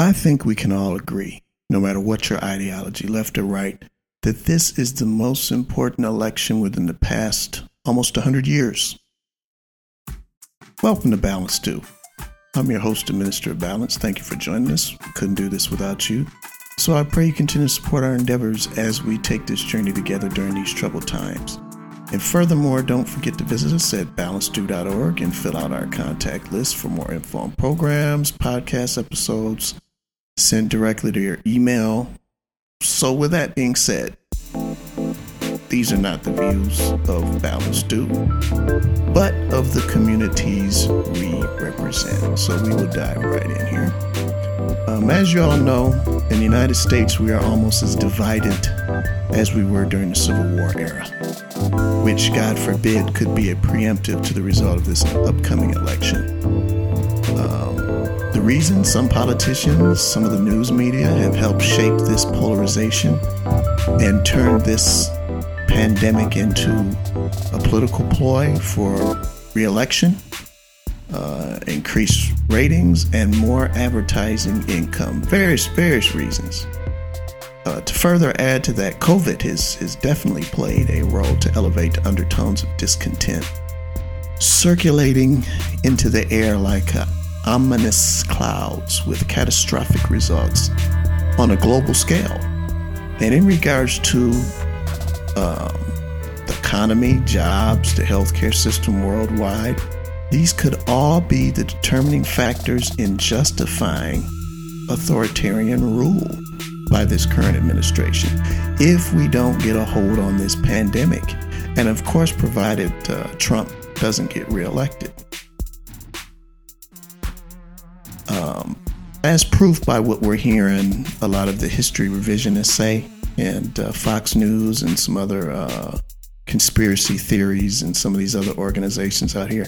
I think we can all agree, no matter what your ideology, left or right, that this is the most important election within the past almost 100 years. Welcome to Balance 2. I'm your host and Minister of Balance. Thank you for joining us. We couldn't do this without you. So I pray you continue to support our endeavors as we take this journey together during these troubled times. And furthermore, don't forget to visit us at balanced2.org and fill out our contact list for more info on programs, podcast episodes, sent directly to your email. So, with that being said, these are not the views of Balance 2, but of the communities we represent. So, we will dive right in here. Um, as you all know, in the United States, we are almost as divided as we were during the Civil War era, which, God forbid, could be a preemptive to the result of this upcoming election. The reason some politicians, some of the news media have helped shape this polarization and turn this pandemic into a political ploy for reelection, uh, increased ratings, and more advertising income. Various, various reasons. Uh, to further add to that, COVID has, has definitely played a role to elevate undertones of discontent, circulating into the air like a ominous clouds with catastrophic results on a global scale. And in regards to um, the economy, jobs, the healthcare system worldwide, these could all be the determining factors in justifying authoritarian rule by this current administration if we don't get a hold on this pandemic. And of course, provided uh, Trump doesn't get reelected. As proof by what we're hearing a lot of the history revisionists say, and uh, Fox News and some other uh, conspiracy theories and some of these other organizations out here,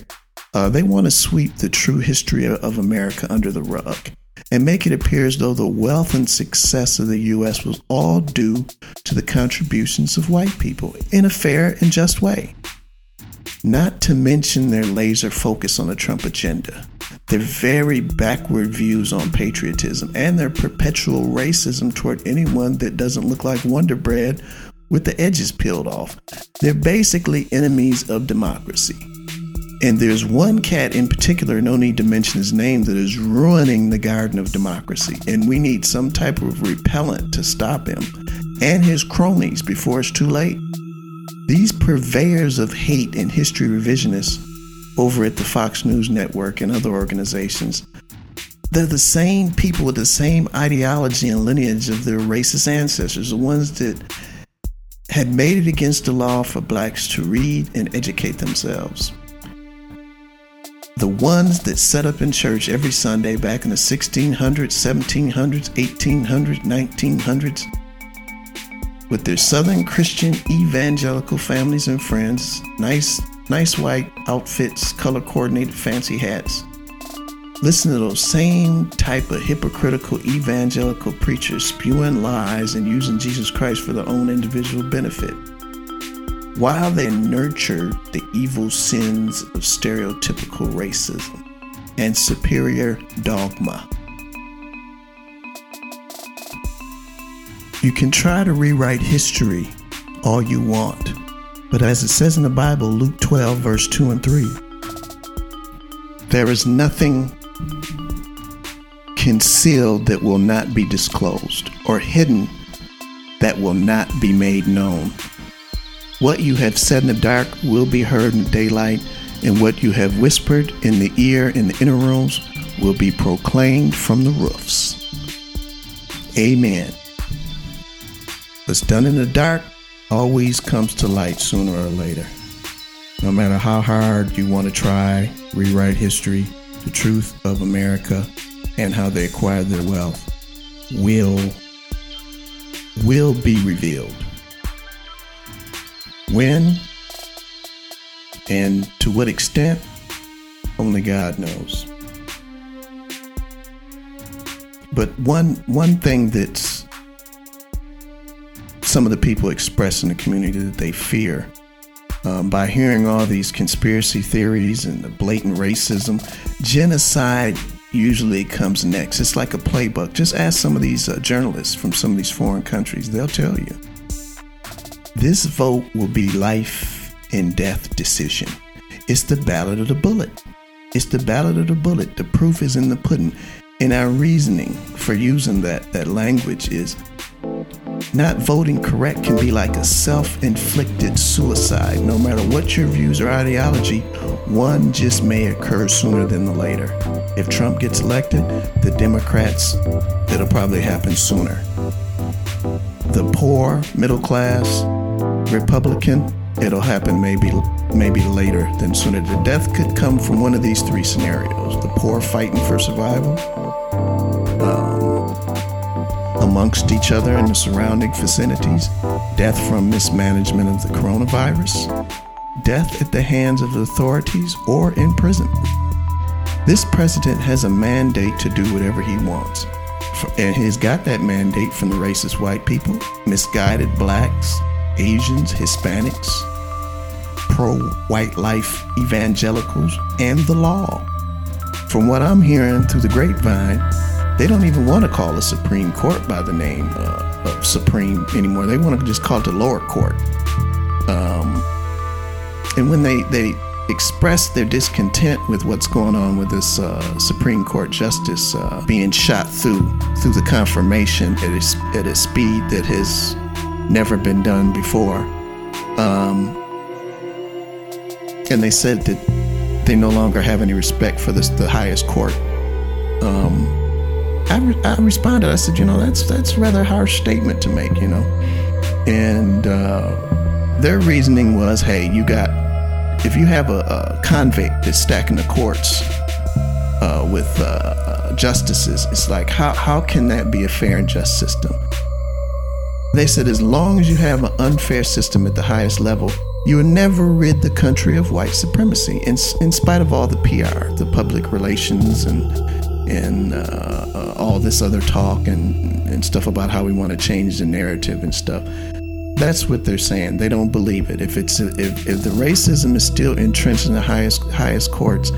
uh, they want to sweep the true history of America under the rug and make it appear as though the wealth and success of the U.S. was all due to the contributions of white people in a fair and just way. Not to mention their laser focus on the Trump agenda their very backward views on patriotism, and their perpetual racism toward anyone that doesn't look like Wonder Bread with the edges peeled off. They're basically enemies of democracy. And there's one cat in particular, no need to mention his name, that is ruining the garden of democracy. And we need some type of repellent to stop him and his cronies before it's too late. These purveyors of hate and history revisionists over at the Fox News Network and other organizations. They're the same people with the same ideology and lineage of their racist ancestors, the ones that had made it against the law for blacks to read and educate themselves. The ones that set up in church every Sunday back in the 1600s, 1700s, 1800s, 1900s with their Southern Christian evangelical families and friends, nice nice white outfits, color coordinated fancy hats. Listen to those same type of hypocritical evangelical preachers spewing lies and using Jesus Christ for their own individual benefit. While they nurture the evil sins of stereotypical racism and superior dogma. You can try to rewrite history all you want but as it says in the Bible, Luke 12, verse 2 and 3, there is nothing concealed that will not be disclosed, or hidden that will not be made known. What you have said in the dark will be heard in the daylight, and what you have whispered in the ear in the inner rooms will be proclaimed from the roofs. Amen. What's done in the dark always comes to light sooner or later. No matter how hard you want to try, rewrite history, the truth of America and how they acquired their wealth will will be revealed. When and to what extent only God knows. But one one thing that's some of the people express in the community that they fear. Um, by hearing all these conspiracy theories and the blatant racism, genocide usually comes next. It's like a playbook. Just ask some of these uh, journalists from some of these foreign countries, they'll tell you. This vote will be life and death decision. It's the ballot of the bullet. It's the ballot of the bullet. The proof is in the pudding. And our reasoning for using that, that language is not voting correct can be like a self inflicted suicide. No matter what your views or ideology, one just may occur sooner than the later. If Trump gets elected, the Democrats, it'll probably happen sooner. The poor, middle class, Republican, it'll happen maybe maybe later than sooner. The death could come from one of these three scenarios: the poor fighting for survival, amongst each other in the surrounding vicinities, death from mismanagement of the coronavirus, death at the hands of the authorities, or imprisonment. This president has a mandate to do whatever he wants. And he's got that mandate from the racist white people, misguided blacks, Asians, Hispanics, pro white life evangelicals, and the law. From what I'm hearing through the grapevine, they don't even want to call the Supreme Court by the name uh, of Supreme anymore. They want to just call it the lower court. Um, and when they, they express their discontent with what's going on with this uh, Supreme Court justice uh, being shot through through the confirmation at a, at a speed that has never been done before. Um, and they said that they no longer have any respect for this, the highest court. Um, I, re- I responded. I said, you know, that's that's a rather harsh statement to make, you know. And uh, their reasoning was, hey, you got if you have a, a convict that's stacking the courts uh, with uh, uh justices, it's like how how can that be a fair and just system? They said as long as you have an unfair system at the highest level, you will never rid the country of white supremacy, in, in spite of all the PR, the public relations, and and uh, uh, all this other talk and, and stuff about how we want to change the narrative and stuff. That's what they're saying. They don't believe it. If it's if, if the racism is still entrenched in the highest highest courts,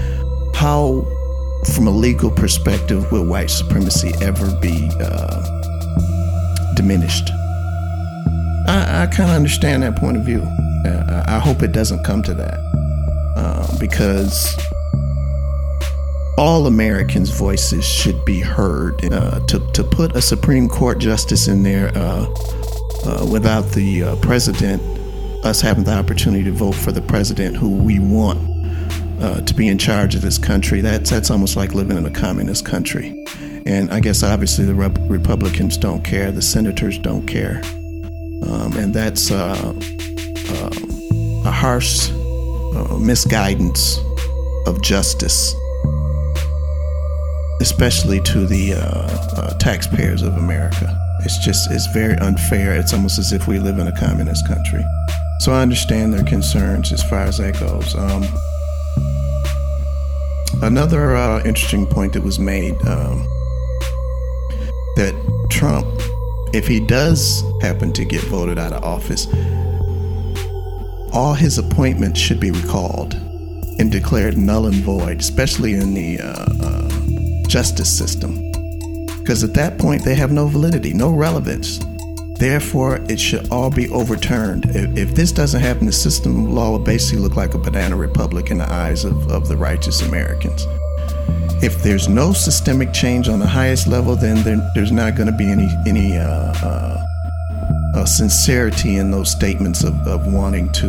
how, from a legal perspective, will white supremacy ever be uh, diminished? I, I kind of understand that point of view. Uh, I hope it doesn't come to that uh, because all Americans' voices should be heard. Uh, to, to put a Supreme Court justice in there uh, uh, without the uh, president, us having the opportunity to vote for the president who we want to be in charge of this country, that's, that's almost like living in a communist country. And I guess obviously the Rep- Republicans don't care, the senators don't care. Um, and that's uh, uh, a harsh uh, misguidance of justice, especially to the uh, uh, taxpayers of America. It's just, it's very unfair. It's almost as if we live in a communist country. So I understand their concerns as far as that goes. Um, another uh, interesting point that was made um, that Trump if he does happen to get voted out of office, all his appointments should be recalled and declared null and void, especially in the uh, uh, justice system. Because at that point, they have no validity, no relevance. Therefore, it should all be overturned. If, if, this doesn't happen, the system of law will basically look like a banana republic in the eyes of, of the righteous Americans if there's no systemic change on the highest level, then there, there's not going to be any any uh, uh, uh, sincerity in those statements of, of wanting to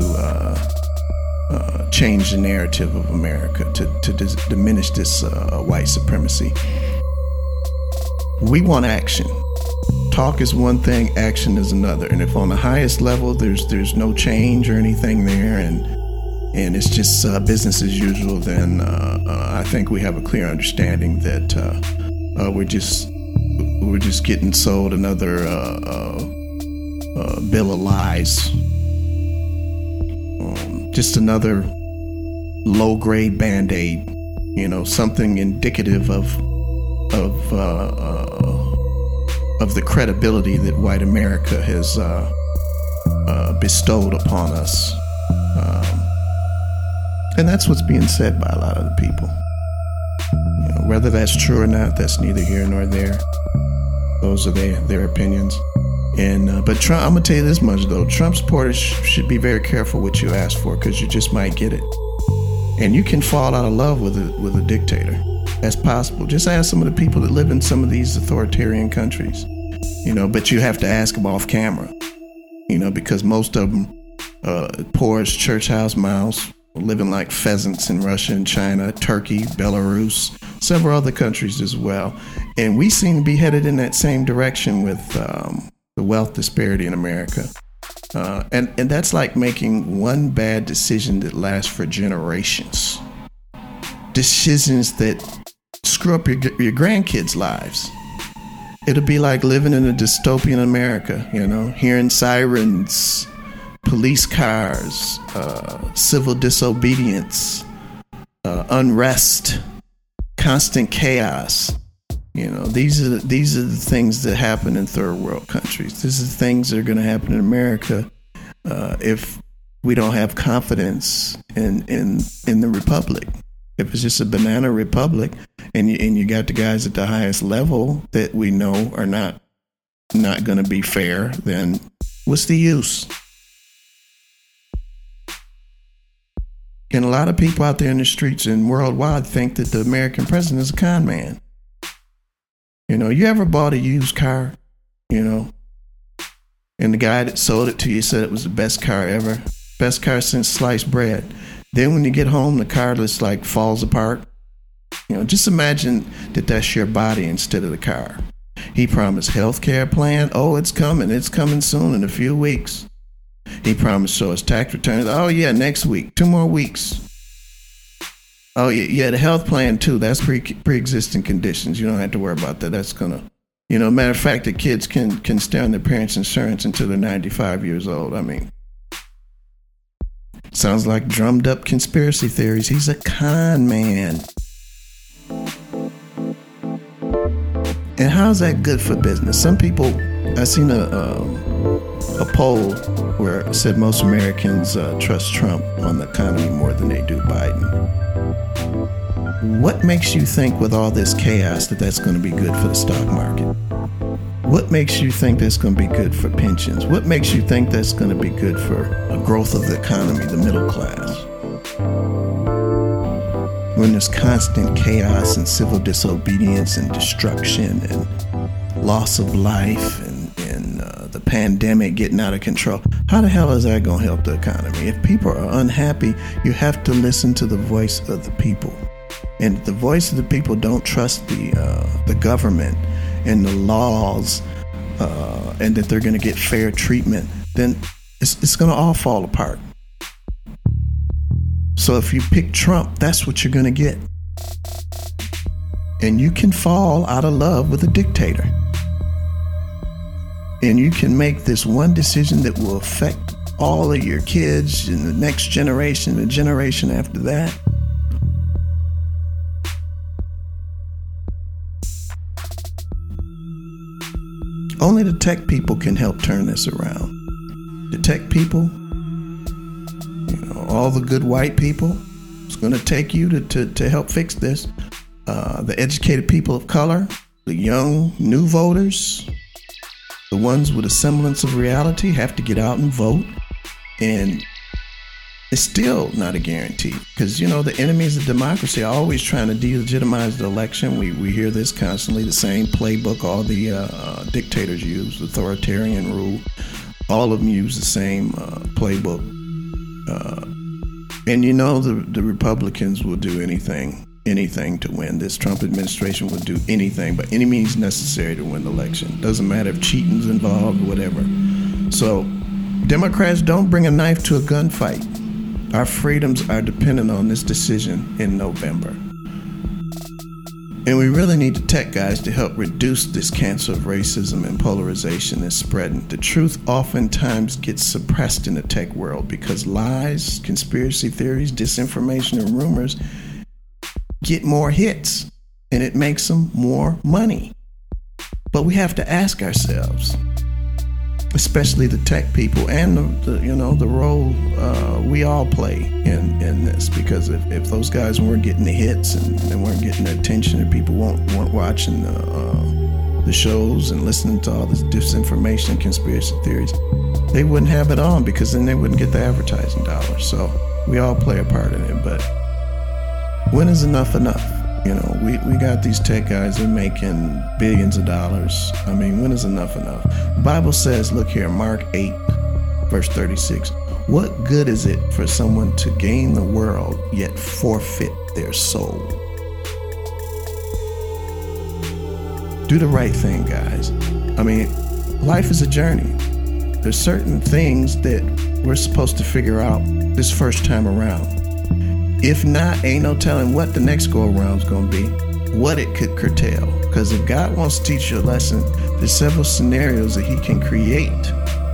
uh, change the narrative of America to to dis- diminish this uh, white supremacy. We want action. Talk is one thing, action is another. And if on the highest level there's there's no change or anything there, and and it's just uh, business as usual, then uh, uh, I think we have a clear understanding that we're just we're just getting sold another bill of lies, just another low grade band aid, you know, something indicative of of uh, uh, of the credibility that white America has uh, bestowed upon us. Um, and that's what's being said by a lot of the people. You know, whether that's true or not, that's neither here nor there. Those are their, their opinions. And uh, but Trump, I'm gonna tell you this much though: Trump supporters sh- should be very careful what you ask for because you just might get it, and you can fall out of love with a with a dictator. That's possible. Just ask some of the people that live in some of these authoritarian countries, you know. But you have to ask them off camera, you know, because most of them uh, poor as church house mouse, living like pheasants in Russia and China, Turkey, Belarus, several other countries as well. And we seem to be headed in that same direction with um, the wealth disparity in America. Uh, and, and that's like making one bad decision that lasts for generations. Decisions that screw up your, your grandkids' lives. It'll be like living in a dystopian America, you know, hearing sirens, police cars, uh, civil disobedience, uh, unrest, constant chaos. You know, these are the, these are the things that happen in third world countries. These are the things that are going to happen in America uh, if we don't have confidence in in in the republic. If it's just a banana republic, and you, and you got the guys at the highest level that we know are not not going to be fair, then what's the use? And a lot of people out there in the streets and worldwide think that the American president is a con man. You know, you ever bought a used car, you know, and the guy that sold it to you said it was the best car ever, best car since sliced bread. Then when you get home, the car just like falls apart. You know, just imagine that that's your body instead of the car. He promised health care plan. Oh, it's coming. It's coming soon in a few weeks. He promised show us tax returns. Oh yeah, next week, two more weeks. Oh yeah, the health plan too. That's pre pre-existing conditions. You don't have to worry about that. That's gonna, you know. Matter of fact, the kids can can stay on their parents' insurance until they're 95 years old. I mean, sounds like drummed up conspiracy theories. He's a con man. And how's that good for business? Some people, I seen a. Uh, a poll where it said most Americans uh, trust Trump on the economy more than they do Biden. What makes you think, with all this chaos, that that's going to be good for the stock market? What makes you think that's going to be good for pensions? What makes you think that's going to be good for a growth of the economy, the middle class? When there's constant chaos and civil disobedience and destruction and loss of life and the pandemic getting out of control. How the hell is that going to help the economy? If people are unhappy, you have to listen to the voice of the people. And the voice of the people don't trust the uh, the government and the laws, uh, and that they're going to get fair treatment, then it's, it's going to all fall apart. So if you pick Trump, that's what you're going to get. And you can fall out of love with a dictator. And you can make this one decision that will affect all of your kids and the next generation, the generation after that. Only the tech people can help turn this around. The tech people, you know, all the good white people, it's going to take you to, to, to help fix this. Uh, the educated people of color, the young new voters, the ones with a semblance of reality have to get out and vote. And it's still not a guarantee because, you know, the enemies of democracy are always trying to delegitimize the election. We, we hear this constantly, the same playbook all the uh, uh, dictators use, authoritarian rule. All of them use the same uh, playbook. Uh, and you know, the, the Republicans will do anything anything to win. This Trump administration will do anything by any means necessary to win the election. Doesn't matter if cheating's involved, whatever. So, Democrats don't bring a knife to a gunfight. Our freedoms are dependent on this decision in November. And we really need the tech guys to help reduce this cancer of racism and polarization that's spreading. The truth oftentimes gets suppressed in the tech world because lies, conspiracy theories, disinformation, and rumors get more hits and it makes them more money. But we have to ask ourselves especially the tech people and the, the you know the role uh, we all play in in this. Because if, if those guys weren't getting the hits and, and weren't getting the attention and people weren't, weren't watching the uh, the shows and listening to all this disinformation and conspiracy theories they wouldn't have it on because then they wouldn't get the advertising dollars. So we all play a part in it. But when is enough enough you know, we, we got these tech guys, they're making billions of dollars. I mean, when is enough enough? The Bible says, look here, Mark 8, verse 36. What good is it for someone to gain the world yet forfeit their soul? Do the right thing, guys. I mean, life is a journey. There's certain things that we're supposed to figure out this first time around. If not, ain't no telling what the next go around's to be, what it could curtail. Because if God wants to teach you a lesson, there's several scenarios that He can create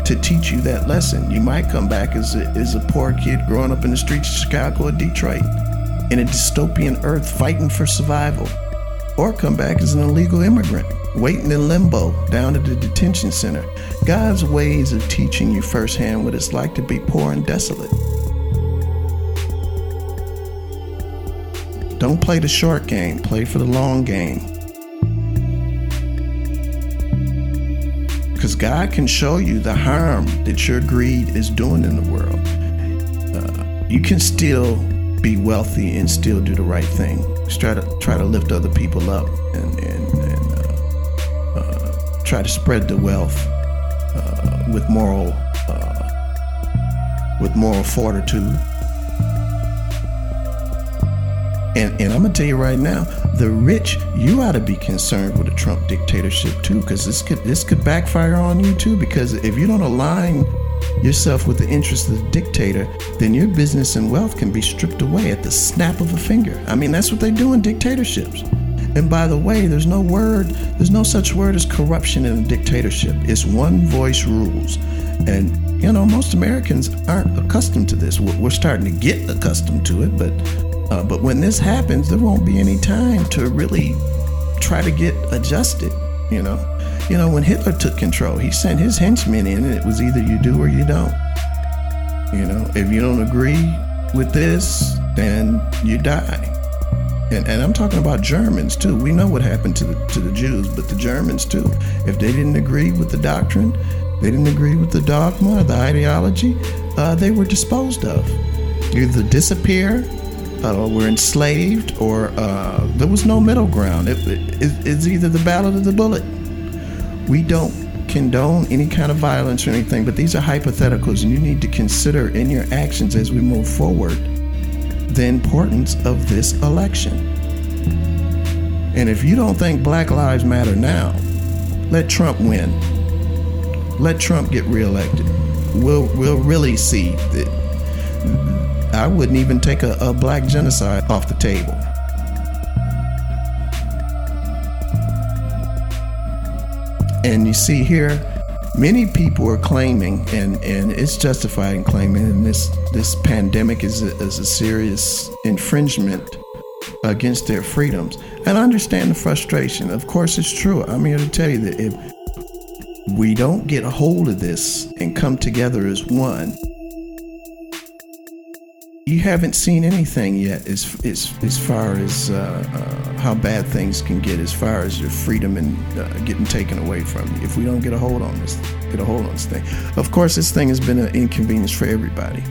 to teach you that lesson. You might come back as a, as a poor kid growing up in the streets of Chicago or Detroit in a dystopian earth fighting for survival, or come back as an illegal immigrant waiting in limbo down at the detention center. God's ways of teaching you firsthand what it's like to be poor and desolate. Don't play the short game, play for the long game. Because God can show you the harm that your greed is doing in the world. Uh, you can still be wealthy and still do the right thing. Just try to try to lift other people up and, and, and uh, uh, try to spread the wealth uh, with moral uh, with moral fortitude And, and I'm gonna tell you right now, the rich, you ought to be concerned with a Trump dictatorship too, because this could this could backfire on you too. Because if you don't align yourself with the interests of the dictator, then your business and wealth can be stripped away at the snap of a finger. I mean, that's what they do in dictatorships. And by the way, there's no word, there's no such word as corruption in a dictatorship. It's one voice rules. And, you know, most Americans aren't accustomed to this. We're starting to get accustomed to it, but uh, but when this happens, there won't be any time to really try to get adjusted. You know, you know when Hitler took control, he sent his henchmen in, and it was either you do or you don't. You know, if you don't agree with this, then you die. And, and I'm talking about Germans too. We know what happened to the, to the Jews, but the Germans too. If they didn't agree with the doctrine, they didn't agree with the dogma, or the ideology, uh, they were disposed of. Either disappear uh, were enslaved, or uh, there was no middle ground. It, it, it's either the ballot or the bullet. We don't condone any kind of violence or anything, but these are hypotheticals, and you need to consider in your actions as we move forward the importance of this election. And if you don't think Black Lives Matter now, let Trump win. Let Trump get reelected. We'll we'll really see that I wouldn't even take a, a black genocide off the table. And you see here, many people are claiming, and, and it's justified in claiming, and this, this pandemic is a, is a serious infringement against their freedoms. And I understand the frustration. Of course, it's true. I'm here to tell you that if we don't get a hold of this and come together as one, you haven't seen anything yet as as, as far as uh, uh, how bad things can get as far as your freedom and uh, getting taken away from you. If we don't get a hold on this get a hold on this thing. Of course this thing has been an inconvenience for everybody.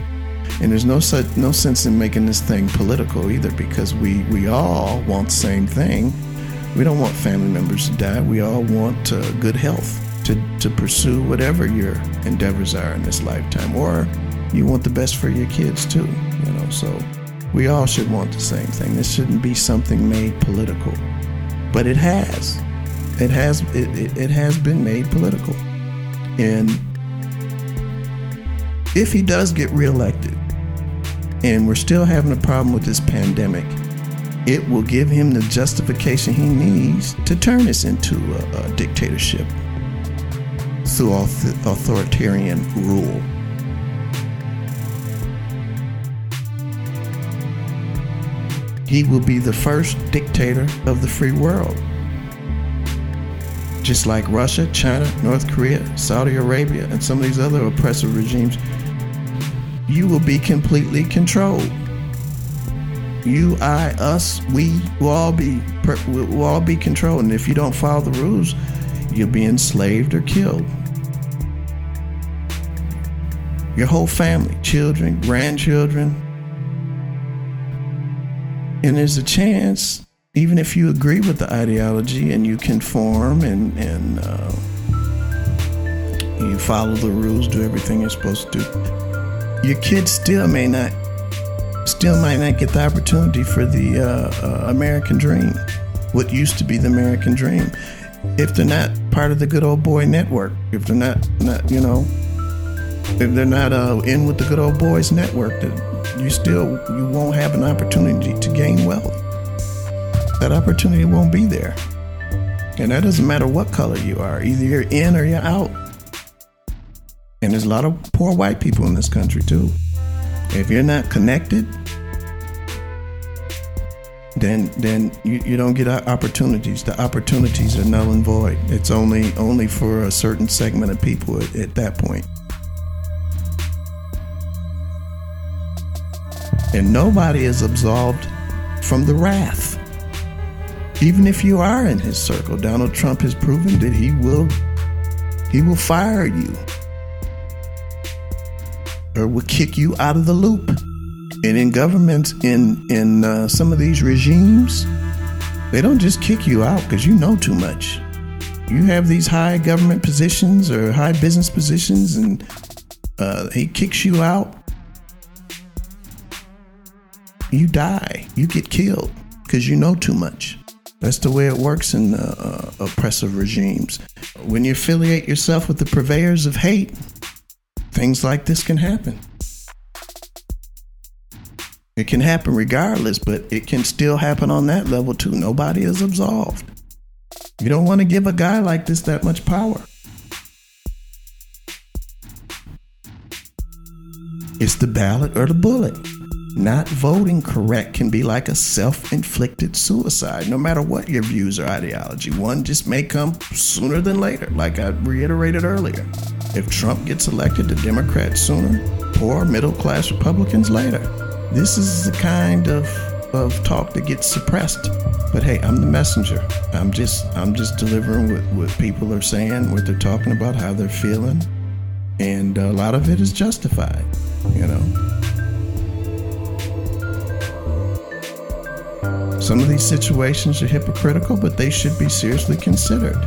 And there's no such no sense in making this thing political either because we we all want the same thing. We don't want family members to die. We all want uh, good health to to pursue whatever your endeavors are in this lifetime or you want the best for your kids too, you know. So we all should want the same thing. This shouldn't be something made political, but it has. It has. It, it, it has been made political, and if he does get reelected, and we're still having a problem with this pandemic, it will give him the justification he needs to turn this into a, a dictatorship through authoritarian rule. He will be the first dictator of the free world. just like Russia, China, North Korea, Saudi Arabia, and some of these other oppressive regimes, you will be completely controlled. You, I, us, we will all be will all be controlled, and if you don't follow the rules, you'll be enslaved or killed. Your whole family, children, grandchildren, and there's a chance even if you agree with the ideology and you conform and and uh, you follow the rules, do everything you're supposed to do, your kids still may not still might not get the opportunity for the uh, uh, American dream, what used to be the American dream, if they're not part of the good old boy network, if they're not not you know, they're not uh, in with the good old boys network, you still you won't have an opportunity to gain wealth that opportunity won't be there. And that doesn't matter what color you are, either you're in or you're out. And there's a lot of poor white people in this country too. If you're not connected, then then you, you don't get opportunities. The opportunities are null and void. It's only only for a certain segment of people at, at that point. And nobody is absolved from the wrath. Even if you are in his circle, Donald Trump has proven that he will he will fire you or will kick you out of the loop. And in governments, in in uh, some of these regimes, they don't just kick you out because you know too much. You have these high government positions or high business positions, and uh, he kicks you out. You die. You get killed because you know too much. That's the way it works in uh, uh, oppressive regimes. When you affiliate yourself with the purveyors of hate, things like this can happen. It can happen regardless, but it can still happen on that level too. Nobody is absolved. You don't want to give a guy like this that much power. It's the ballot or the bullet. Not voting correct can be like a self inflicted suicide, no matter what your views or ideology. One just may come sooner than later, like I reiterated earlier. If Trump gets elected, the Democrats sooner, poor middle class Republicans later. This is the kind of, of talk that gets suppressed. But hey, I'm the messenger. I'm just I'm just delivering what, what people are saying, what they're talking about, how they're feeling. And a lot of it is justified, you know. Some of these situations are hypocritical, but they should be seriously considered.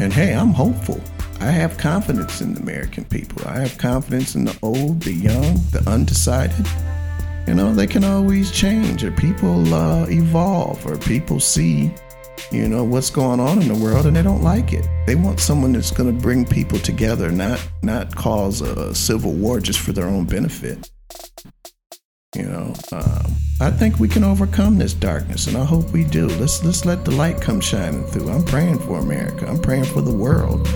And hey, I'm hopeful. I have confidence in the American people. I have confidence in the old, the young, the undecided. You know, they can always change, or people uh, evolve, or people see, you know, what's going on in the world and they don't like it. They want someone that's going to bring people together, not not cause a civil war just for their own benefit. You know, um, I think we can overcome this darkness, and I hope we do. Let's let's let the light come shining through. I'm praying for America. I'm praying for the world,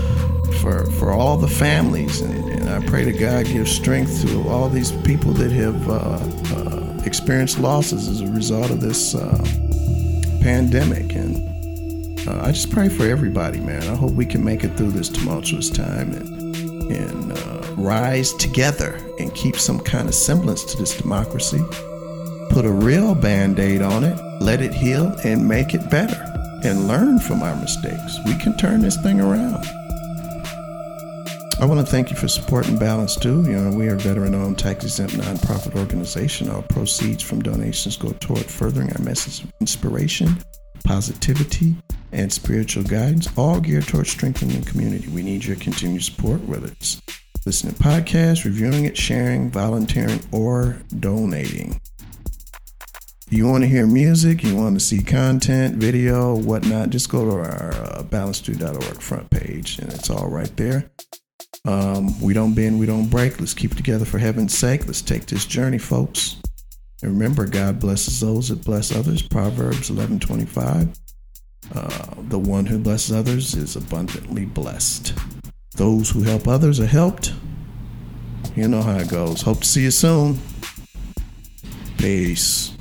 for for all the families, and, and I pray to God give strength to all these people that have uh, uh, experienced losses as a result of this uh, pandemic. And uh, I just pray for everybody, man. I hope we can make it through this tumultuous time and and uh, rise together and keep some kind of semblance to this democracy. Put a real band aid on it, let it heal, and make it better. And learn from our mistakes. We can turn this thing around. I want to thank you for supporting Balance 2. You know, we are a veteran-owned, tax-exempt nonprofit organization. All proceeds from donations go toward furthering our message of inspiration, positivity, and spiritual guidance, all geared towards strengthening the community. We need your continued support, whether it's listening to podcasts, reviewing it, sharing, volunteering, or donating. You want to hear music, you want to see content, video, whatnot, just go to our uh, balanced2.org front page and it's all right there. Um, we don't bend, we don't break. Let's keep together for heaven's sake. Let's take this journey, folks. And remember, God blesses those that bless others. Proverbs 11:25. Uh, the one who blesses others is abundantly blessed. Those who help others are helped. You know how it goes. Hope to see you soon. Peace.